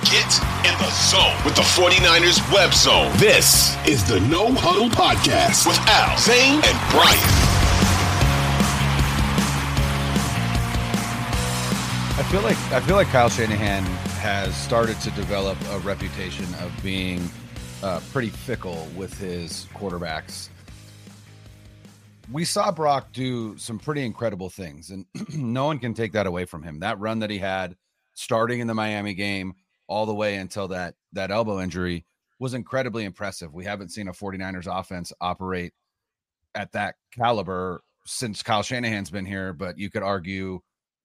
Get in the zone with the 49ers web zone. This is the No Huddle Podcast with Al, Zane, and Brian. I feel like I feel like Kyle Shanahan has started to develop a reputation of being uh, pretty fickle with his quarterbacks. We saw Brock do some pretty incredible things, and no one can take that away from him. That run that he had starting in the Miami game all the way until that that elbow injury was incredibly impressive. We haven't seen a 49ers offense operate at that caliber since Kyle Shanahan's been here, but you could argue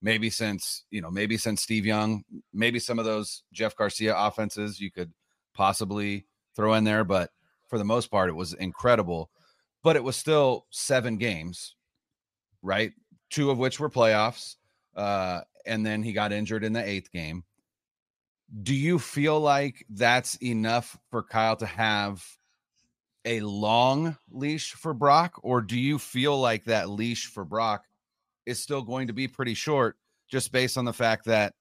maybe since, you know, maybe since Steve Young, maybe some of those Jeff Garcia offenses you could possibly throw in there, but for the most part it was incredible. But it was still 7 games, right? Two of which were playoffs. Uh and then he got injured in the 8th game do you feel like that's enough for Kyle to have a long leash for Brock, or do you feel like that leash for Brock is still going to be pretty short, just based on the fact that,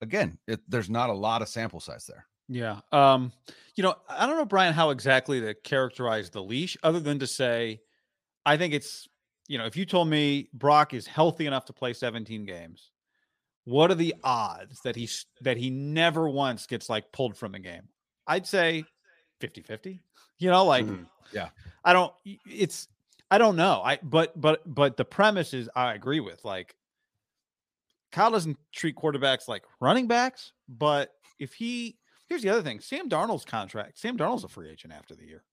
again, it, there's not a lot of sample size there? Yeah. Um, you know, I don't know, Brian, how exactly to characterize the leash, other than to say, I think it's, you know, if you told me Brock is healthy enough to play 17 games, what are the odds that he that he never once gets like pulled from the game? I'd say 50-50. You know, like mm, yeah. I don't it's I don't know. I but but but the premise is I agree with like Kyle doesn't treat quarterbacks like running backs, but if he here's the other thing, Sam Darnold's contract, Sam Darnold's a free agent after the year.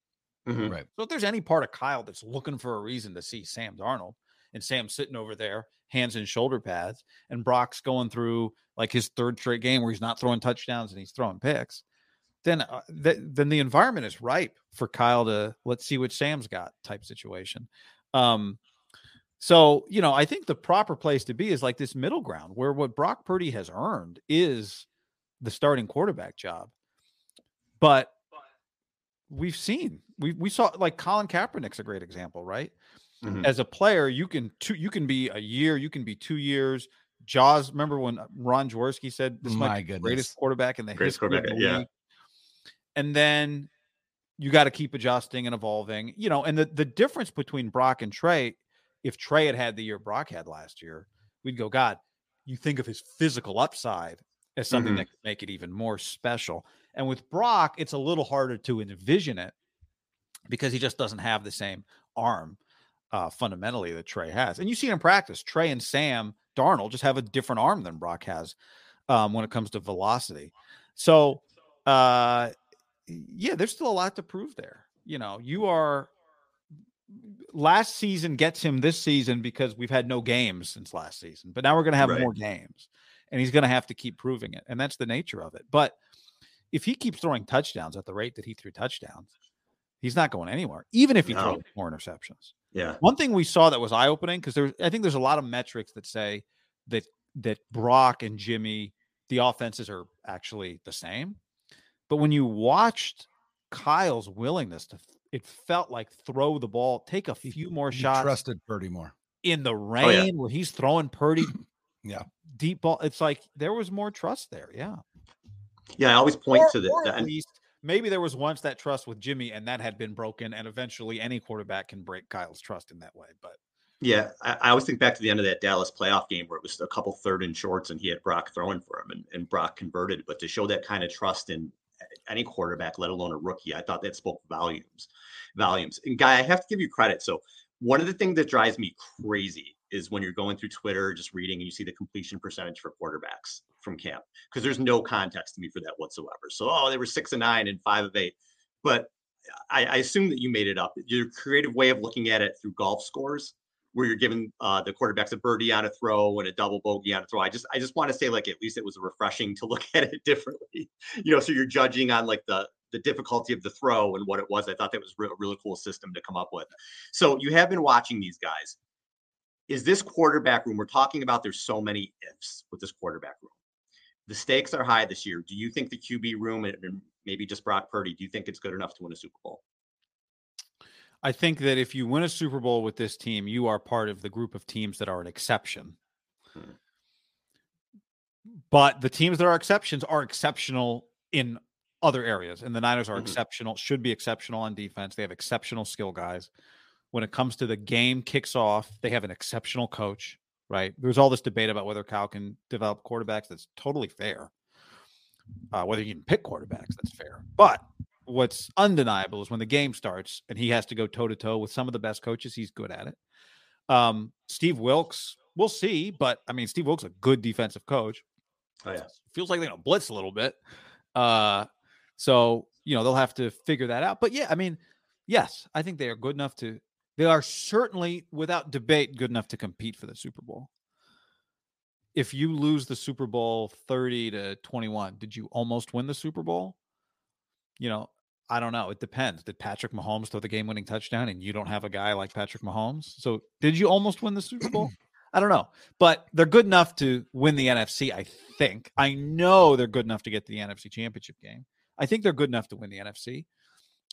Mm-hmm. Right. So if there's any part of Kyle that's looking for a reason to see Sam Darnold and Sam sitting over there hands and shoulder pads, and Brock's going through like his third straight game where he's not throwing touchdowns and he's throwing picks, then uh, th- then the environment is ripe for Kyle to let's see what Sam's got type situation. Um, so you know, I think the proper place to be is like this middle ground where what Brock Purdy has earned is the starting quarterback job, but we've seen we we saw like Colin Kaepernick's a great example, right? Mm-hmm. As a player, you can two, you can be a year, you can be two years. Jaws, remember when Ron Jaworski said this My might goodness. greatest quarterback in the Greatest history of the yeah. league. And then you got to keep adjusting and evolving, you know. And the the difference between Brock and Trey, if Trey had had the year Brock had last year, we'd go, God, you think of his physical upside as something Mhm. that could make it even more special. And with Brock, it's a little harder to envision it because he just doesn't have the same arm uh, fundamentally that Trey has. And you see it in practice. Trey and Sam Darnold just have a different arm than Brock has um, when it comes to velocity. So, uh, yeah, there's still a lot to prove there. You know, you are last season gets him this season because we've had no games since last season, but now we're going to have Right. more games and he's going to have to keep proving it. And that's the nature of it. But if he keeps throwing touchdowns at the rate that he threw touchdowns, he's not going anywhere, even if he No. throws more interceptions. Yeah. One thing we saw that was eye opening because there's I think there's a lot of metrics that say that that Brock and Jimmy, the offenses are actually the same. But when you watched Kyle's willingness to it felt like throw the ball, take a few more He shots trusted Purdy more. in the oh, rain where he's throwing Purdy Yeah. deep ball. It's like there was more trust there. Yeah. Yeah. I always point Or- to the at least maybe there was once that trust with Jimmy and that had been broken, and eventually any quarterback can break Kyle's trust in that way. But Yeah, I, I always think back to the end of that Dallas playoff game where it was a couple third and shorts and he had Brock throwing for him and, and Brock converted. But to show that kind of trust in any quarterback, let alone a rookie, I thought that spoke volumes. Volumes. And Guy, I have to give you credit. So one of the things that drives me crazy is when you're going through Twitter, just reading, and you see the completion percentage for quarterbacks from camp because there's no context to me for that whatsoever. So oh, they were six and nine and five of eight, but I, I assume that you made it up. Your creative way of looking at it through golf scores where you're giving uh, the quarterbacks a birdie on a throw and a double bogey on a throw. I just I just want to say like at least it was refreshing to look at it differently. You know, so you're judging on like the the difficulty of the throw and what it was. I thought that was a really cool system to come up with. So you have been watching these guys. Is this quarterback room? We're talking about there's so many ifs with this quarterback room. The stakes are high this year. Do you think the QB room and maybe just Brock Purdy, do you think it's good enough to win a Super Bowl? I think that if you win a Super Bowl with this team, you are part of the group of teams that are an exception. Hmm. But the teams that are exceptions are exceptional in other areas. And the Niners are mm-hmm. exceptional, should be exceptional on defense. They have exceptional skill guys. When it comes to the game kicks off, they have an exceptional coach, right? There's all this debate about whether Kyle can develop quarterbacks. That's totally fair. Uh, whether you can pick quarterbacks, that's fair. But what's undeniable is when the game starts and he has to go toe to toe with some of the best coaches, he's good at it. Um, Steve Wilks, we'll see, but I mean, Steve Wilks is a good defensive coach. Oh yeah, feels like they're gonna blitz a little bit. Uh, so you know they'll have to figure that out. But yeah, I mean, yes, I think they are good enough to. They are certainly, without debate, good enough to compete for the Super Bowl. If you lose the Super Bowl thirty to twenty-one, did you almost win the Super Bowl? You know, I don't know. It depends. Did Patrick Mahomes throw the game winning touchdown and you don't have a guy like Patrick Mahomes? So did you almost win the Super Bowl? I don't know. But they're good enough to win the NFC, I think. I know they're good enough to get to the NFC championship game. I think they're good enough to win the NFC.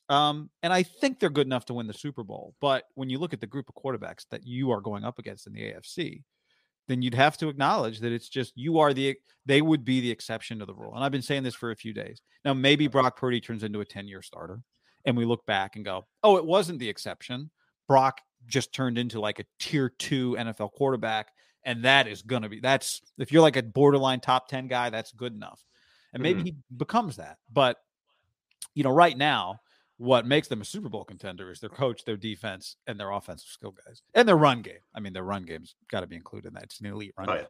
Um, and I think they're good enough to win the Super Bowl. But when you look at the group of quarterbacks that you are going up against in the AFC, then you'd have to acknowledge that it's just you are the they would be the exception to the rule. And I've been saying this for a few days. Now maybe Brock Purdy turns into a 10-year starter and we look back and go, "Oh, it wasn't the exception. Brock just turned into like a tier 2 NFL quarterback and that is going to be that's if you're like a borderline top 10 guy, that's good enough." And maybe mm-hmm. he becomes that. But you know, right now, what makes them a Super Bowl contender is their coach, their defense, and their offensive skill guys, and their run game. I mean, their run game's got to be included in that. It's an elite run oh, game.